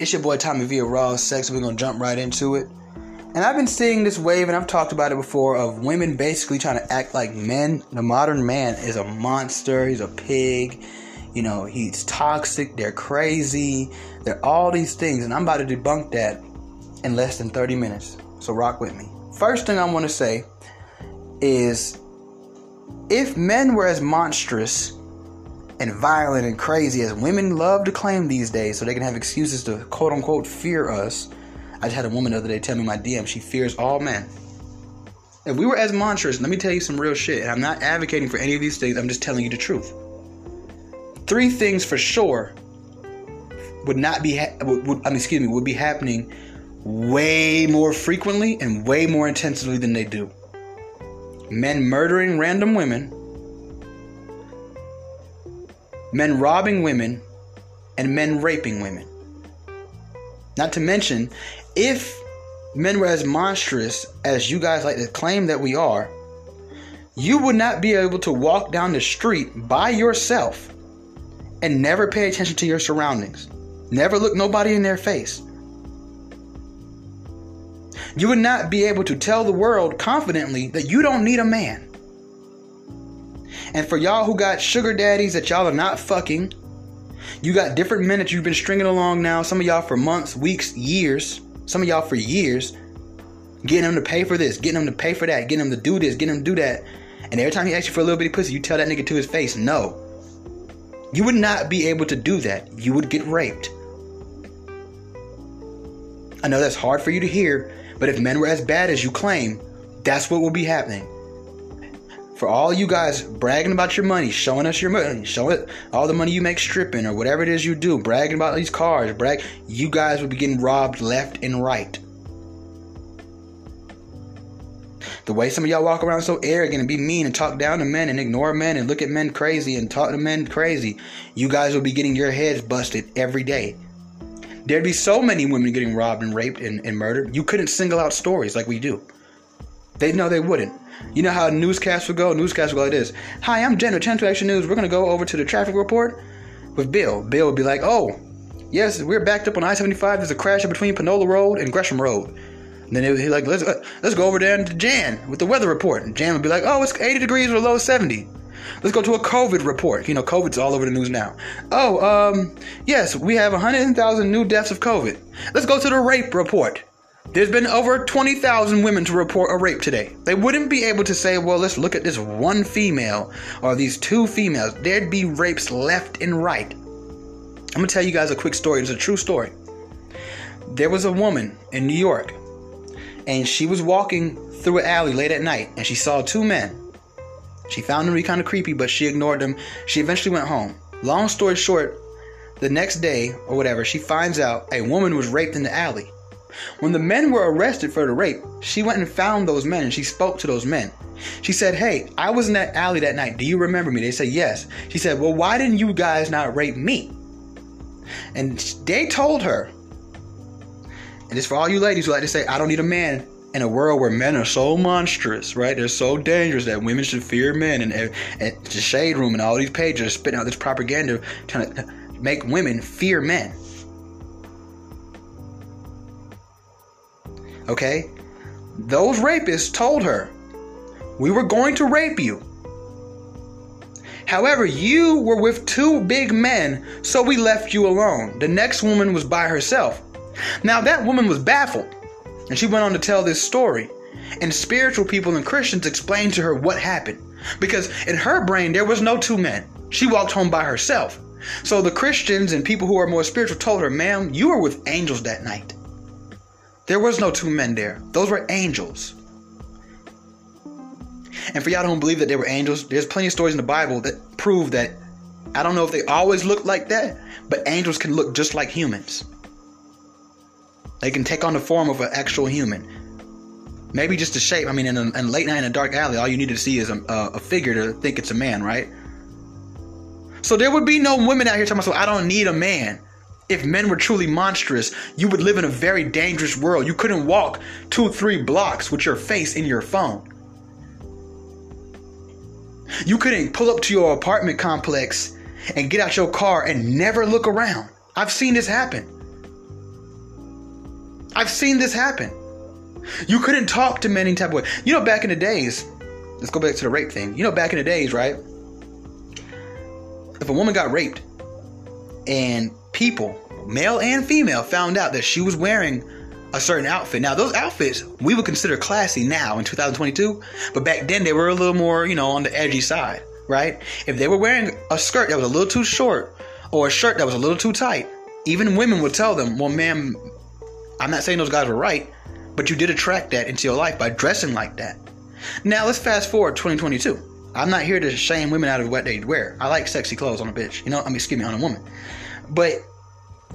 It's your boy Tommy V of Raw Sex. We're gonna jump right into it. And I've been seeing this wave, and I've talked about it before, of women basically trying to act like men. The modern man is a monster. He's a pig. You know, he's toxic. They're crazy. They're all these things, and I'm about to debunk that in less than 30 minutes. So rock with me. First thing I want to say is, if men were as monstrous and violent and crazy as women love to claim these days so they can have excuses to quote unquote fear us. I just had a woman the other day tell me my DM she fears all men. If we were as monstrous, let me tell you some real shit. And I'm not advocating for any of these things, I'm just telling you the truth. Three things for sure would not be, ha- would, would, I mean, excuse me, would be happening way more frequently and way more intensively than they do. Men murdering random women men robbing women, and men raping women. Not to mention, if men were as monstrous as you guys like to claim that we are, you would not be able to walk down the street by yourself and never pay attention to your surroundings. Never look nobody in their face. You would not be able to tell the world confidently that you don't need a man. And for y'all who got sugar daddies that y'all are not fucking, you got different men that you've been stringing along now. Some of y'all for months, weeks, years. Some of y'all for years. Getting them to pay for this, getting them to pay for that, getting them to do this, getting them to do that. And every time he asks you for a little bitty pussy, you tell that nigga to his face, no. You would not be able to do that. You would get raped. I know that's hard for you to hear, but if men were as bad as you claim, that's what will be happening for all you guys bragging about your money, showing us your money, showing all the money you make stripping or whatever it is you do, bragging about these cars, brag, you guys will be getting robbed left and right. The way some of y'all walk around so arrogant and be mean and talk down to men and ignore men and look at men crazy and talk to men crazy, you guys will be getting your heads busted every day. There'd be so many women getting robbed and raped and, and murdered, you couldn't single out stories like we do. They know they wouldn't. You know how newscasts would go? Newscasts would go like this. Hi, I'm Jen with 10 to Action News. We're going to go over to the traffic report with Bill. Bill would be like, oh, yes, we're backed up on I-75. There's a crash between Panola Road and Gresham Road. And then he'd like, let's, uh, let's go over there to Jan with the weather report. And Jan would be like, oh, it's 80 degrees or low 70. Let's go to a COVID report. You know, COVID's all over the news now. Oh, um, yes, we have 100,000 new deaths of COVID. Let's go to the rape report. There's been over 20,000 women to report a rape today. They wouldn't be able to say, well, let's look at this one female or these two females. There'd be rapes left and right. I'm going to tell you guys a quick story. It's a true story. There was a woman in New York, and she was walking through an alley late at night, and she saw two men. She found them to be kind of creepy, but she ignored them. She eventually went home. Long story short, the next day or whatever, she finds out a woman was raped in the alley. When the men were arrested for the rape, she went and found those men and she spoke to those men. She said, Hey, I was in that alley that night. Do you remember me? They said, Yes. She said, Well, why didn't you guys not rape me? And they told her, and it's for all you ladies who like to say, I don't need a man in a world where men are so monstrous, right? They're so dangerous that women should fear men. And, and the Shade Room and all these pages spitting out this propaganda trying to make women fear men. Okay? Those rapists told her, We were going to rape you. However, you were with two big men, so we left you alone. The next woman was by herself. Now, that woman was baffled, and she went on to tell this story. And spiritual people and Christians explained to her what happened. Because in her brain, there was no two men. She walked home by herself. So the Christians and people who are more spiritual told her, Ma'am, you were with angels that night. There was no two men there. Those were angels. And for y'all who don't believe that they were angels, there's plenty of stories in the Bible that prove that I don't know if they always look like that, but angels can look just like humans. They can take on the form of an actual human. Maybe just a shape. I mean, in a, in late night in a dark alley, all you need to see is a, a, figure to think it's a man, right? So there would be no women out here talking about, so I don't need a man if men were truly monstrous, you would live in a very dangerous world. You couldn't walk two, three blocks with your face in your phone. You couldn't pull up to your apartment complex and get out your car and never look around. I've seen this happen. I've seen this happen. You couldn't talk to men any type of way. You know, back in the days, let's go back to the rape thing. You know, back in the days, right? If a woman got raped and people, male and female, found out that she was wearing a certain outfit. Now, those outfits we would consider classy now in 2022, but back then they were a little more, you know, on the edgy side, right? If they were wearing a skirt that was a little too short or a shirt that was a little too tight, even women would tell them, well, ma'am, I'm not saying those guys were right, but you did attract that into your life by dressing like that. Now, let's fast forward 2022. I'm not here to shame women out of what they wear. I like sexy clothes on a bitch, you know, I mean, excuse me, on a woman. But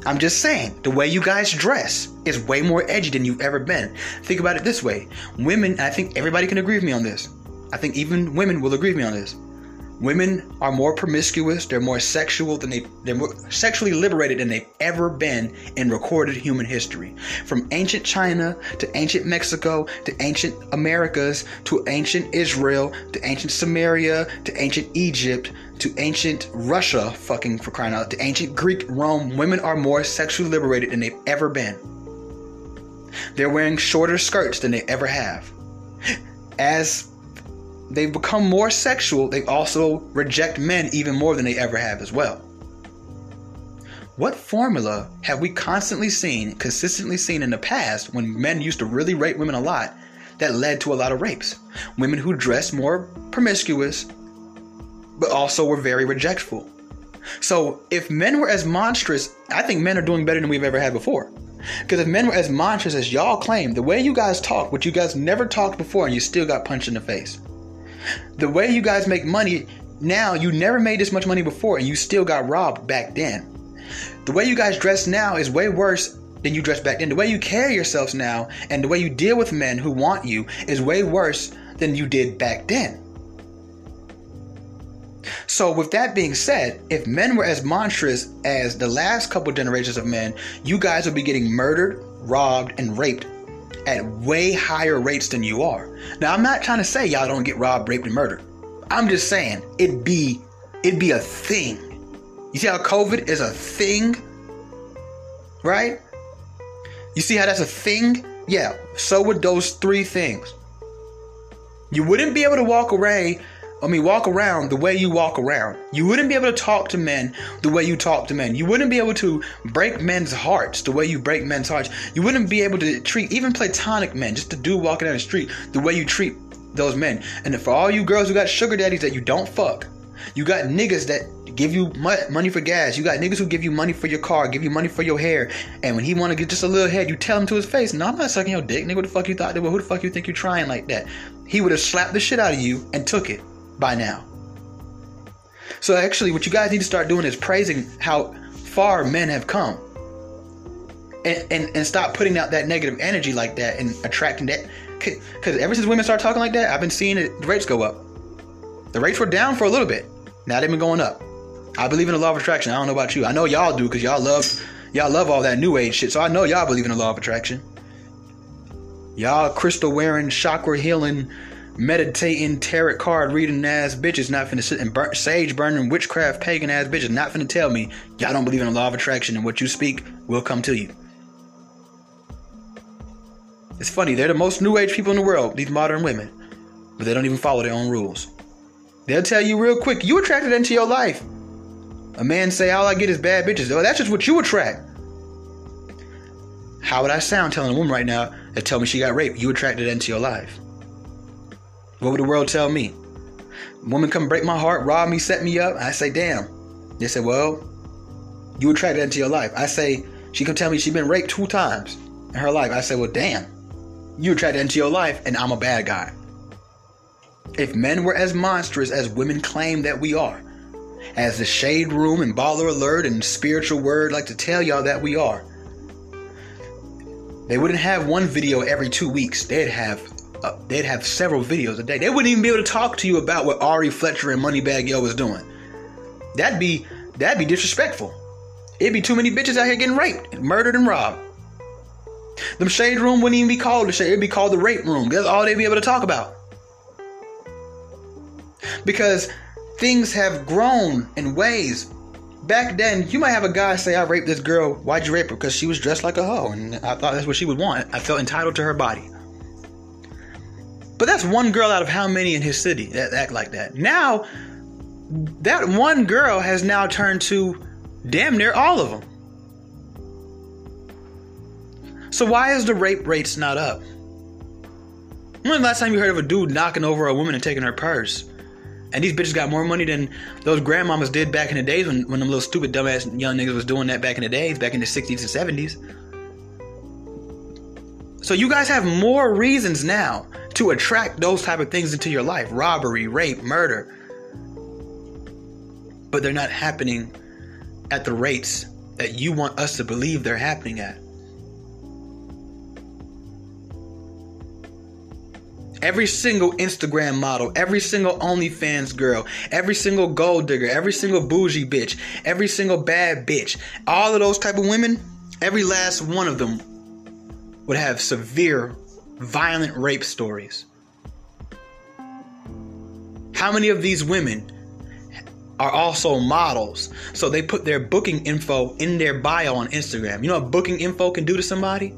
I'm just saying, the way you guys dress is way more edgy than you've ever been. Think about it this way women, I think everybody can agree with me on this. I think even women will agree with me on this. Women are more promiscuous, they're more sexual than they they're more sexually liberated than they've ever been in recorded human history. From ancient China to ancient Mexico to ancient Americas to ancient Israel to ancient Samaria to ancient Egypt to ancient Russia, fucking for crying out, to ancient Greek Rome, women are more sexually liberated than they've ever been. They're wearing shorter skirts than they ever have. As they've become more sexual, they also reject men even more than they ever have as well. What formula have we constantly seen, consistently seen in the past when men used to really rape women a lot that led to a lot of rapes? Women who dress more promiscuous, but also were very rejectful. So if men were as monstrous, I think men are doing better than we've ever had before. Because if men were as monstrous as y'all claim, the way you guys talk, which you guys never talked before, and you still got punched in the face. The way you guys make money now, you never made this much money before, and you still got robbed back then. The way you guys dress now is way worse than you dressed back then. The way you carry yourselves now, and the way you deal with men who want you, is way worse than you did back then. So, with that being said, if men were as monstrous as the last couple generations of men, you guys would be getting murdered, robbed, and raped at way higher rates than you are. Now, I'm not trying to say y'all don't get robbed, raped, and murdered. I'm just saying it'd be it'd be a thing. You see how COVID is a thing, right? You see how that's a thing? Yeah. So would those three things. You wouldn't be able to walk away I mean, walk around the way you walk around. You wouldn't be able to talk to men the way you talk to men. You wouldn't be able to break men's hearts the way you break men's hearts. You wouldn't be able to treat even platonic men, just a dude walking down the street, the way you treat those men. And for all you girls who got sugar daddies that you don't fuck, you got niggas that give you money for gas. You got niggas who give you money for your car, give you money for your hair. And when he want to get just a little head, you tell him to his face, "No, I'm not sucking your dick, nigga. What the fuck you thought? Who the fuck you think you're trying like that?" He would have slapped the shit out of you and took it by now. So, actually, what you guys need to start doing is praising how far men have come. And, and, and stop putting out that negative energy like that and attracting that. Because ever since women start talking like that, I've been seeing it, the rates go up. The rates were down for a little bit. Now they've been going up. I believe in the law of attraction. I don't know about you. I know y'all do because y'all love y'all love all that new age shit. So I know y'all believe in the law of attraction. Y'all crystal wearing, chakra healing, meditating, tarot card reading ass bitches not finna sit and sage burning, witchcraft pagan ass bitches not finna tell me y'all don't believe in the law of attraction and what you speak will come to you. It's funny, they're the most new age people in the world, these modern women, but they don't even follow their own rules. They'll tell you real quick, you attracted into your life. A man say, all I get is bad bitches. Oh, that's just what you attract. How would I sound telling a woman right now that tell me she got raped? You attracted into your life. What would the world tell me? Woman come break my heart, rob me, set me up. I say, damn. They say, well, you attracted into your life. I say, she come tell me she been raped two times in her life. I say, well, damn. You attracted into your life, and I'm a bad guy. If men were as monstrous as women claim that we are, as the Shade Room and Baller Alert and Spiritual Word like to tell y'all that we are, they wouldn't have one video every two weeks. They'd have uh, they'd have several videos a day. They wouldn't even be able to talk to you about what Ari Fletcher and Moneybagg Yo was doing. That'd be that'd be disrespectful. It'd be too many bitches out here getting raped, murdered, and robbed. Them shade room wouldn't even be called the shade; it'd be called the rape room. That's all they'd be able to talk about. Because things have grown in ways back then, you might have a guy say, I raped this girl. Why'd you rape her? Because she was dressed like a hoe. And I thought that's what she would want. I felt entitled to her body. But that's one girl out of how many in his city that act like that. Now, that one girl has now turned to damn near all of them. So why is the rape rates not up? When the last time you heard of a dude knocking over a woman and taking her purse? And these bitches got more money than those grandmamas did back in the days when, when them little stupid dumbass young niggas was doing that back in the days, back in the 60s and 70s. So you guys have more reasons now to attract those type of things into your life. Robbery, rape, murder. But they're not happening at the rates that you want us to believe they're happening at. Every single Instagram model, every single OnlyFans girl, every single gold digger, every single bougie bitch, every single bad bitch, all of those type of women, every last one of them would have severe, violent rape stories. How many of these women are also models? So they put their booking info in their bio on Instagram. You know what booking info can do to somebody?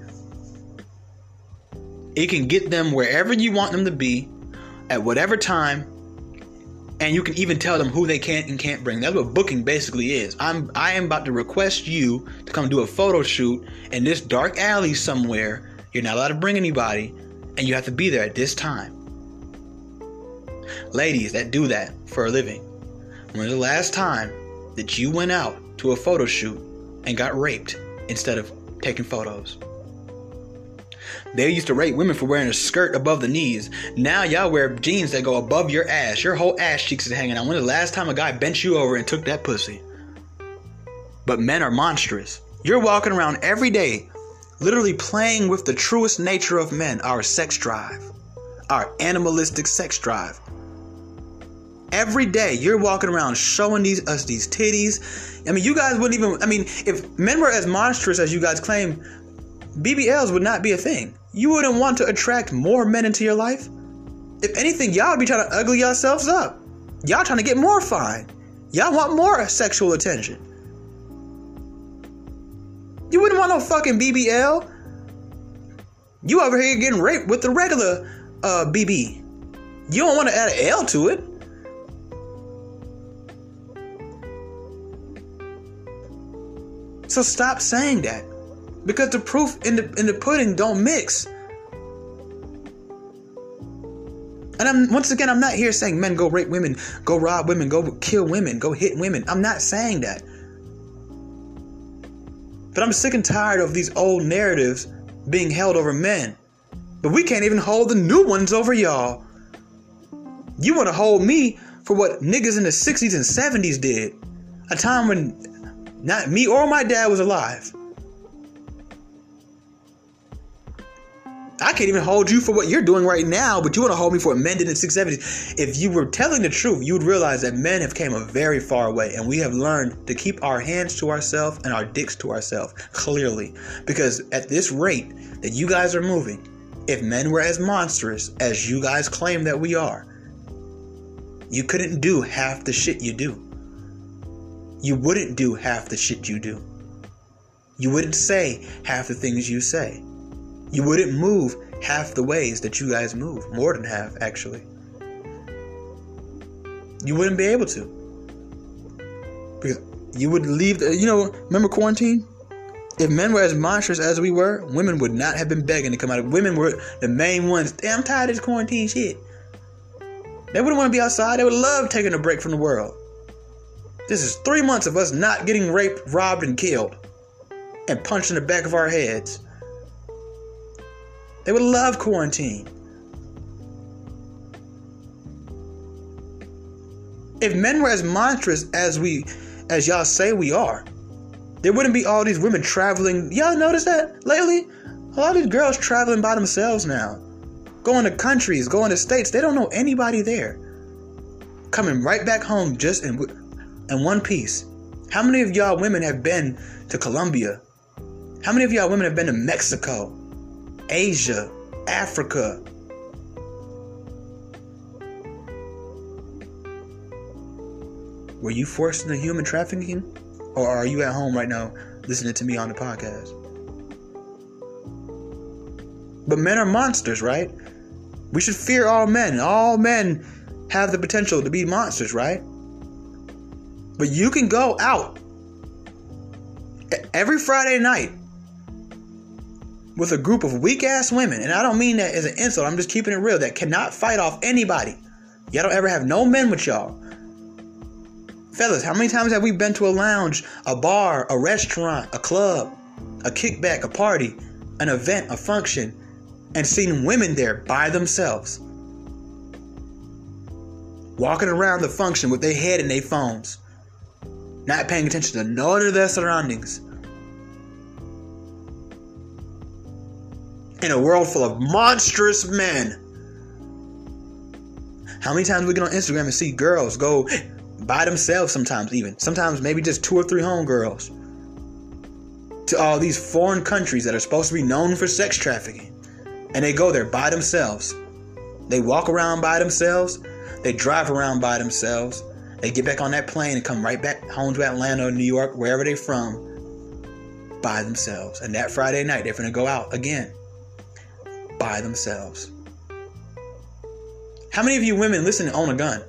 It can get them wherever you want them to be at whatever time. And you can even tell them who they can and can't bring. That's what booking basically is. I'm I am about to request you to come do a photo shoot in this dark alley somewhere. You're not allowed to bring anybody, and you have to be there at this time. Ladies that do that for a living. When was the last time that you went out to a photo shoot and got raped instead of taking photos? They used to rape women for wearing a skirt above the knees. Now y'all wear jeans that go above your ass. Your whole ass cheeks is hanging out. When the last time a guy bent you over and took that pussy? But men are monstrous. You're walking around every day, literally playing with the truest nature of men, our sex drive, our animalistic sex drive. Every day you're walking around showing these us these titties. I mean, you guys wouldn't even. I mean, if men were as monstrous as you guys claim, BBLs would not be a thing. You wouldn't want to attract more men into your life. If anything, y'all would be trying to ugly yourselves up. Y'all trying to get more fine. Y'all want more sexual attention. You wouldn't want no fucking BBL. You over here getting raped with the regular uh, BB. You don't want to add an L to it. So stop saying that because the proof in the in the pudding don't mix. And I'm once again, I'm not here saying men go rape women, go rob women, go kill women, go hit women. I'm not saying that. But I'm sick and tired of these old narratives being held over men. But we can't even hold the new ones over y'all. You want to hold me for what niggas in the 60s and 70s did. A time when not me or my dad was alive. I can't even hold you for what you're doing right now, but you want to hold me for what men did in the 670s. If you were telling the truth, you would realize that men have came a very far way, and we have learned to keep our hands to ourselves and our dicks to ourselves, clearly. Because at this rate that you guys are moving, if men were as monstrous as you guys claim that we are, you couldn't do half the shit you do. You wouldn't do half the shit you do. You wouldn't say half the things you say. You wouldn't move half the ways that you guys move, more than half, actually. You wouldn't be able to. Because you would leave, the, you know, remember quarantine? If men were as monstrous as we were, women would not have been begging to come out. Women were the main ones. Damn, I'm tired of this quarantine shit. They wouldn't want to be outside. They would love taking a break from the world. This is three months of us not getting raped, robbed, and killed, and punched in the back of our heads. They would love quarantine. If men were as monstrous as we as y'all say we are, there wouldn't be all these women traveling. Y'all notice that lately? A lot of these girls traveling by themselves now. Going to countries, going to states. They don't know anybody there. Coming right back home just in, in one piece. How many of y'all women have been to Colombia? How many of y'all women have been to Mexico? Asia, Africa. Were you forced into human trafficking Or are you at home right now listening to me on the podcast? But men are monsters, right? We should fear all men. All men have the potential to be monsters, right? But you can go out every Friday night with a group of weak ass women, and I don't mean that as an insult, I'm just keeping it real, that cannot fight off anybody. Y'all don't ever have no men with y'all. Fellas, how many times have we been to a lounge, a bar, a restaurant, a club, a kickback, a party, an event, a function, and seen women there by themselves? Walking around the function with their head in their phones, not paying attention to none of their surroundings. In a world full of monstrous men. How many times we get on Instagram and see girls go by themselves sometimes even. Sometimes maybe just two or three homegirls. To all these foreign countries that are supposed to be known for sex trafficking. And they go there by themselves. They walk around by themselves. They drive around by themselves. They get back on that plane and come right back home to Atlanta or New York, wherever they're from, by themselves. And that Friday night, they're going to go out again by themselves. How many of you women listen to own a gun?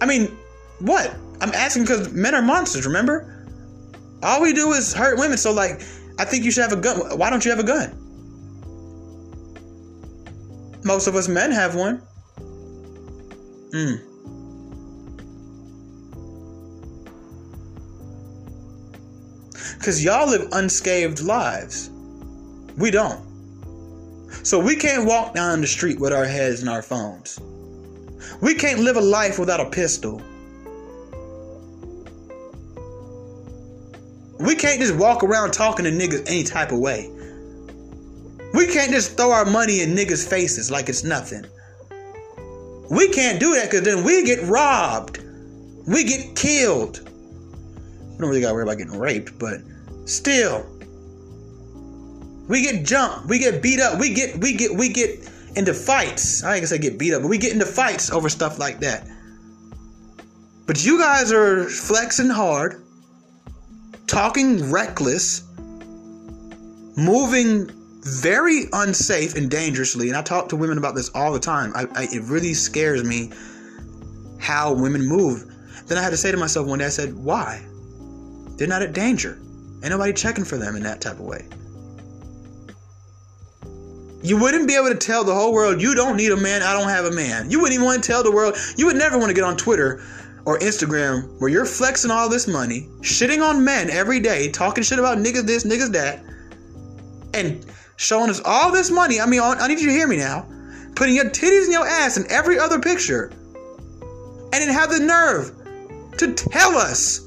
I mean, what? I'm asking because men are monsters, remember? All we do is hurt women. So, like, I think you should have a gun. Why don't you have a gun? Most of us men have one. Hmm. Because y'all live unscathed lives. We don't. So we can't walk down the street with our heads in our phones. We can't live a life without a pistol. We can't just walk around talking to niggas any type of way. We can't just throw our money in niggas' faces like it's nothing. We can't do that because then we get robbed. We get killed. We don't really got to worry about getting raped, but still. We get jumped. We get beat up. We get we get we get into fights. I ain't gonna say get beat up, but we get into fights over stuff like that. But you guys are flexing hard, talking reckless, moving very unsafe and dangerously. And I talk to women about this all the time. I, I, it really scares me how women move. Then I had to say to myself one day, I said, why? They're not at danger. Ain't nobody checking for them in that type of way. You wouldn't be able to tell the whole world, you don't need a man, I don't have a man. You wouldn't even want to tell the world, you would never want to get on Twitter or Instagram where you're flexing all this money, shitting on men every day, talking shit about niggas this, niggas that, and showing us all this money. I mean, I need you to hear me now. Putting your titties in your ass in every other picture. And then have the nerve to tell us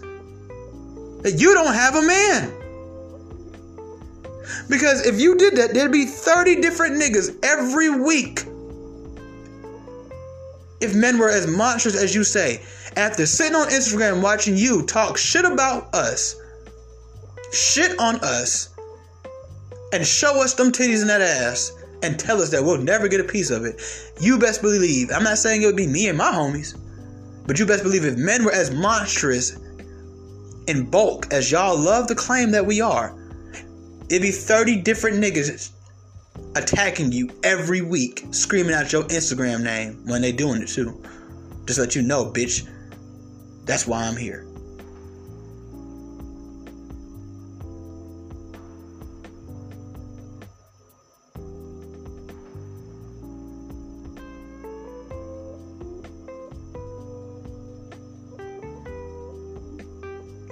that you don't have a man. Because if you did that, there'd be 30 different niggas every week. If men were as monstrous as you say, after sitting on Instagram watching you talk shit about us, shit on us, and show us them titties and that ass, and tell us that we'll never get a piece of it, you best believe, I'm not saying it would be me and my homies, but you best believe if men were as monstrous in bulk as y'all love to claim that we are, It'd be 30 different niggas attacking you every week, screaming out your Instagram name when they doing it too. Just let you know, bitch. That's why I'm here.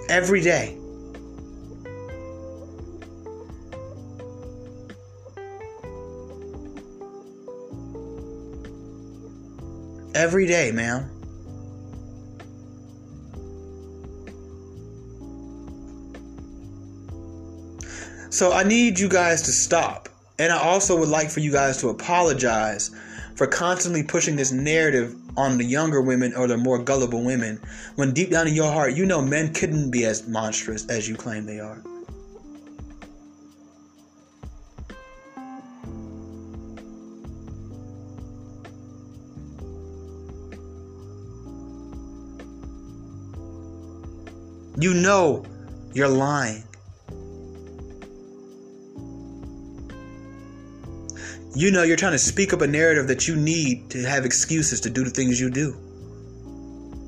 Every day. every day, man. So I need you guys to stop. And I also would like for you guys to apologize for constantly pushing this narrative on the younger women or the more gullible women when deep down in your heart you know men couldn't be as monstrous as you claim they are. You know you're lying. You know you're trying to speak up a narrative that you need to have excuses to do the things you do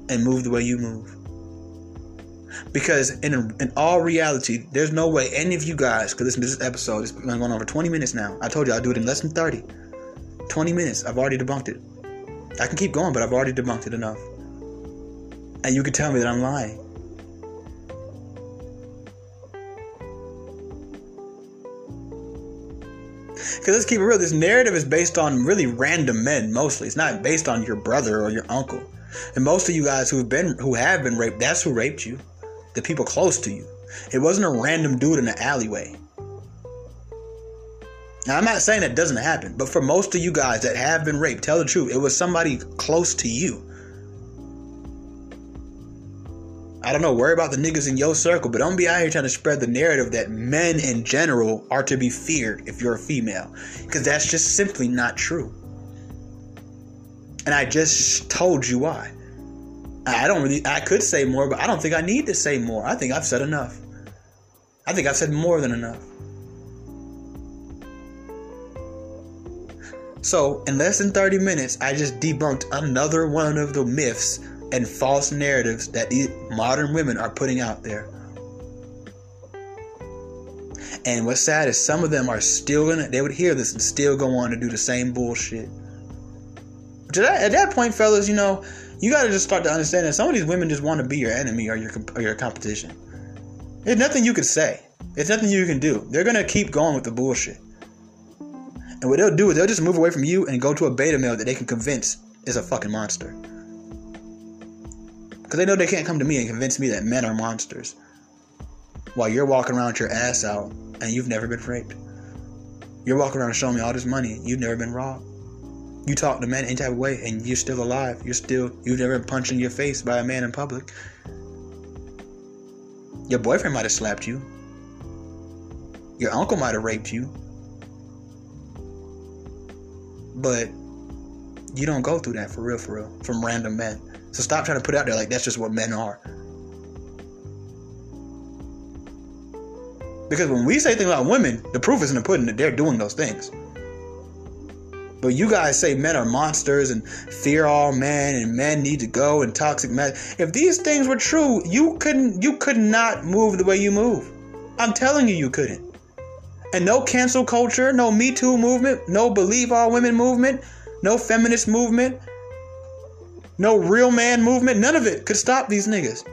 and move the way you move. Because in in all reality, there's no way any of you guys could listen to this episode. It's been going on for 20 minutes now. I told you I'll do it in less than 30. 20 minutes. I've already debunked it. I can keep going, but I've already debunked it enough. And you can tell me that I'm lying. Because let's keep it real, this narrative is based on really random men mostly. It's not based on your brother or your uncle. And most of you guys who've been who have been raped, that's who raped you. The people close to you. It wasn't a random dude in an alleyway. Now I'm not saying that doesn't happen, but for most of you guys that have been raped, tell the truth. It was somebody close to you. I don't know, worry about the niggas in your circle, but don't be out here trying to spread the narrative that men in general are to be feared if you're a female. Because that's just simply not true. And I just told you why. I don't really, I could say more, but I don't think I need to say more. I think I've said enough. I think I've said more than enough. So, in less than 30 minutes, I just debunked another one of the myths and false narratives that these modern women are putting out there. And what's sad is some of them are still gonna they would hear this and still go on to do the same bullshit. At that point, fellas, you know, you gotta just start to understand that some of these women just want to be your enemy or your or your competition. There's nothing you can say. There's nothing you can do. They're gonna keep going with the bullshit. And what they'll do is they'll just move away from you and go to a beta male that they can convince is a fucking monster. Because they know they can't come to me and convince me that men are monsters. While you're walking around with your ass out and you've never been raped. You're walking around showing me all this money. You've never been robbed. You talk to men any type of way and you're still alive. You're still, you've never been punched in your face by a man in public. Your boyfriend might have slapped you. Your uncle might have raped you. But you don't go through that for real, for real, from random men. So stop trying to put out there like that's just what men are. Because when we say things about women, the proof is in the pudding that they're doing those things. But you guys say men are monsters and fear all men and men need to go and toxic men. If these things were true, you couldn't you could not move the way you move. I'm telling you you couldn't. And no cancel culture, no Me Too movement, no believe all women movement, no feminist movement, no real man movement, none of it could stop these niggas.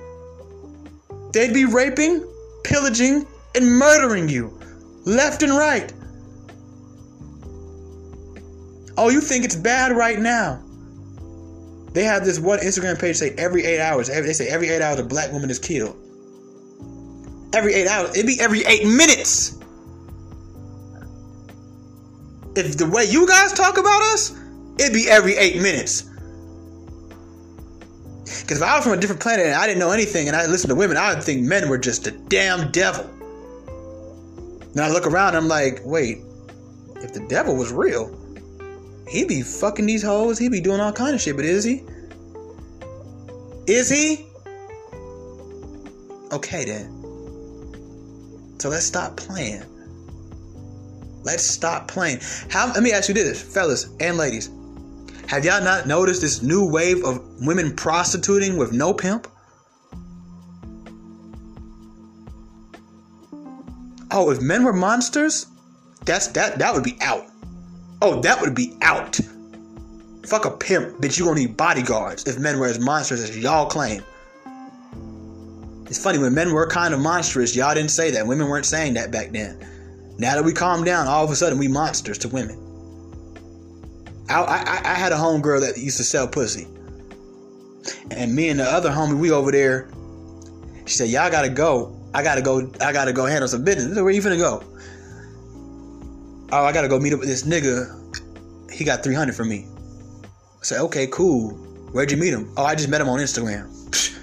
They'd be raping, pillaging, and murdering you left and right. Oh, you think it's bad right now? They have this one Instagram page say every eight hours. Every, they say every eight hours a black woman is killed. Every eight hours. It'd be every eight minutes. If the way you guys talk about us, it'd be every eight minutes. Because if I was from a different planet and I didn't know anything and I listened to women, I would think men were just a damn devil. Then I look around and I'm like, wait, if the devil was real, he'd be fucking these hoes, he'd be doing all kind of shit, but is he? Is he? Okay then. So let's stop playing. Let's stop playing. How let me ask you this, fellas and ladies. Have y'all not noticed this new wave of women prostituting with no pimp? Oh, if men were monsters, that's that that would be out. Oh, that would be out. Fuck a pimp, bitch. You gonna need bodyguards if men were as monsters as y'all claim. It's funny when men were kind of monstrous, y'all didn't say that. Women weren't saying that back then. Now that we calm down, all of a sudden we monsters to women. I, I, had a homegirl that used to sell pussy. And me and the other homie, we over there. She said, Y'all gotta go. I gotta go, I gotta go handle some business. Said, Where you finna go? Oh, I gotta go meet up with this nigga. He got 300 from me. I said, okay, cool. Where'd you meet him? Oh, I just met him on Instagram.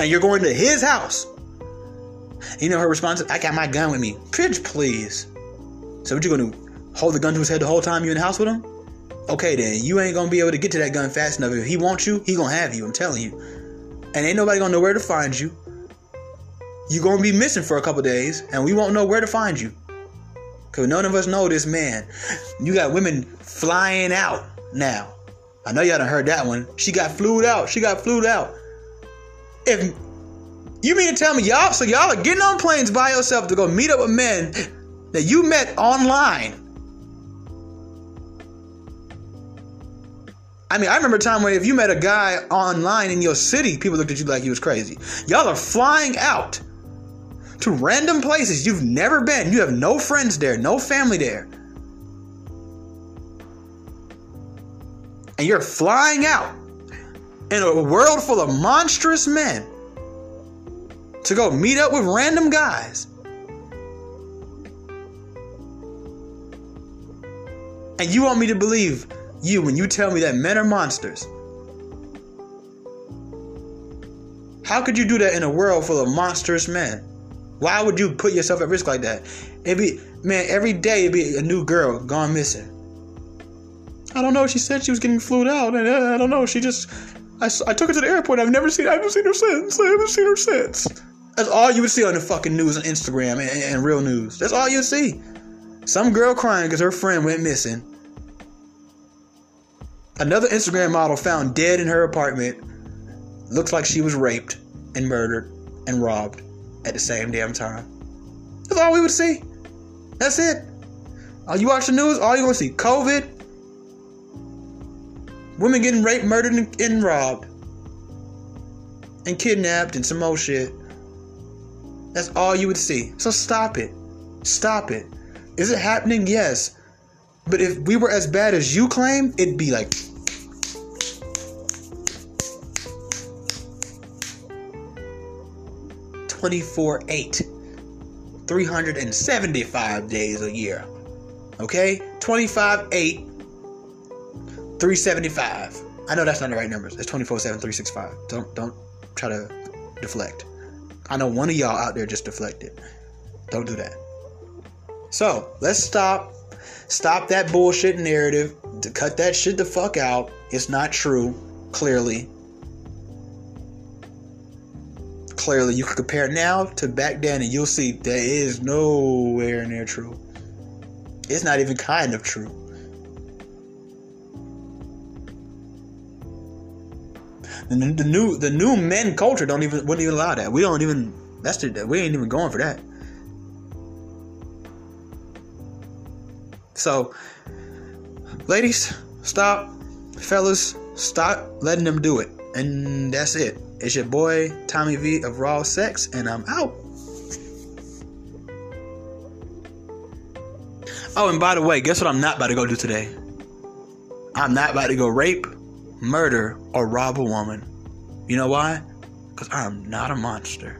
And you're going to his house. You know her response? I got my gun with me. Bitch, please. So what you gonna do? Hold the gun to his head the whole time you in the house with him? Okay then, you ain't gonna be able to get to that gun fast enough. If he wants you, he gonna have you. I'm telling you. And ain't nobody gonna know where to find you. you're gonna be missing for a couple days, and we won't know where to find you. Cause none of us know this man. You got women flying out now. I know y'all done heard that one. She got flued out. She got flued out. If you mean to tell me y'all, so y'all are getting on planes by yourself to go meet up with men that you met online. I mean, I remember a time when if you met a guy online in your city, people looked at you like you was crazy. Y'all are flying out to random places you've never been. You have no friends there, no family there. And you're flying out in a world full of monstrous men to go meet up with random guys. And you want me to believe you when you tell me that men are monsters? How could you do that in a world full of monstrous men? Why would you put yourself at risk like that? It'd be, man, every day it'd be a new girl gone missing. I don't know. She said she was getting flued out, and uh, I don't know. She just, I, I took her to the airport. I've never seen, I haven't seen her since. I haven't seen her since. That's all you would see on the fucking news on Instagram and, and real news. That's all you'd see. Some girl crying because her friend went missing. Another Instagram model found dead in her apartment. Looks like she was raped and murdered and robbed at the same damn time. That's all we would see. That's it. Uh, you watch the news, all you're gonna see COVID, women getting raped, murdered, and, and robbed, and kidnapped, and some more shit. That's all you would see. So stop it. Stop it. Is it happening? Yes. But if we were as bad as you claim, it'd be like 24 8. 375 days a year. Okay? 25 8. 375. I know that's not the right numbers. It's 24 7, 365. Don't, don't try to deflect. I know one of y'all out there just deflected. Don't do that. So, let's stop. Stop that bullshit narrative. To cut that shit the fuck out. It's not true, clearly. Clearly you can compare now to back then and you'll see that is nowhere near true. It's not even kind of true. The, the new the new men culture don't even wouldn't even allow that. We don't even that's the we ain't even going for that. So, ladies, stop, fellas, stop letting them do it, and that's it. It's your boy Tommy V of Raw Sex, and I'm out. Oh, and by the way, guess what I'm not about to go do today? I'm not about to go rape, murder, or rob a woman. You know why? Because I'm not a monster.